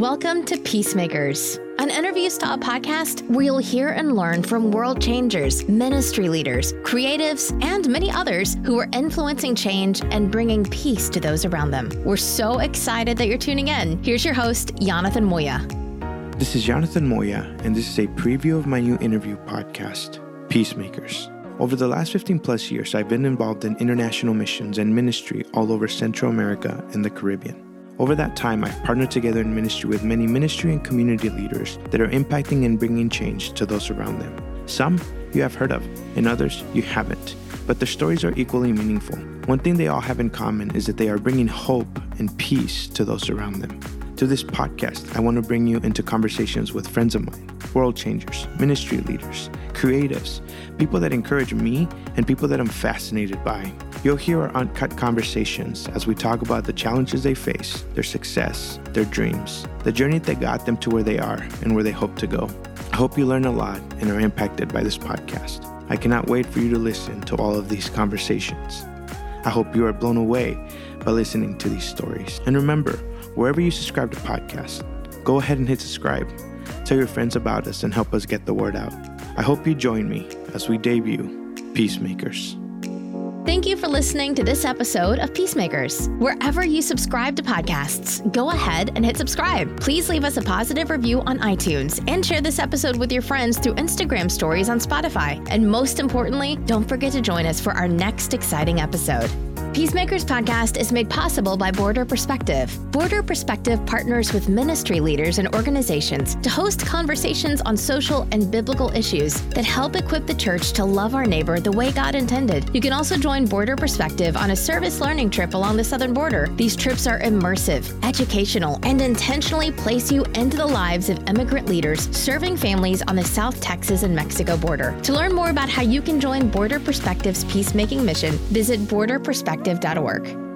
Welcome to Peacemakers, an interview style podcast where you'll hear and learn from world changers, ministry leaders, creatives, and many others who are influencing change and bringing peace to those around them. We're so excited that you're tuning in. Here's your host, Jonathan Moya. This is Jonathan Moya, and this is a preview of my new interview podcast, Peacemakers. Over the last 15 plus years, I've been involved in international missions and ministry all over Central America and the Caribbean. Over that time, I've partnered together in ministry with many ministry and community leaders that are impacting and bringing change to those around them. Some you have heard of, and others you haven't, but their stories are equally meaningful. One thing they all have in common is that they are bringing hope and peace to those around them. To this podcast, I want to bring you into conversations with friends of mine, world changers, ministry leaders, creatives, people that encourage me, and people that I'm fascinated by. You'll hear our uncut conversations as we talk about the challenges they face, their success, their dreams, the journey that got them to where they are and where they hope to go. I hope you learn a lot and are impacted by this podcast. I cannot wait for you to listen to all of these conversations. I hope you are blown away by listening to these stories. And remember, wherever you subscribe to podcasts, go ahead and hit subscribe. Tell your friends about us and help us get the word out. I hope you join me as we debut Peacemakers. Thank you for listening to this episode of Peacemakers. Wherever you subscribe to podcasts, go ahead and hit subscribe. Please leave us a positive review on iTunes and share this episode with your friends through Instagram stories on Spotify. And most importantly, don't forget to join us for our next exciting episode. Peacemakers podcast is made possible by Border Perspective. Border Perspective partners with ministry leaders and organizations to host conversations on social and biblical issues that help equip the church to love our neighbor the way God intended. You can also join Border Perspective on a service learning trip along the southern border. These trips are immersive, educational, and intentionally place you into the lives of immigrant leaders serving families on the South Texas and Mexico border. To learn more about how you can join Border Perspective's peacemaking mission, visit Border Perspective perspective.org.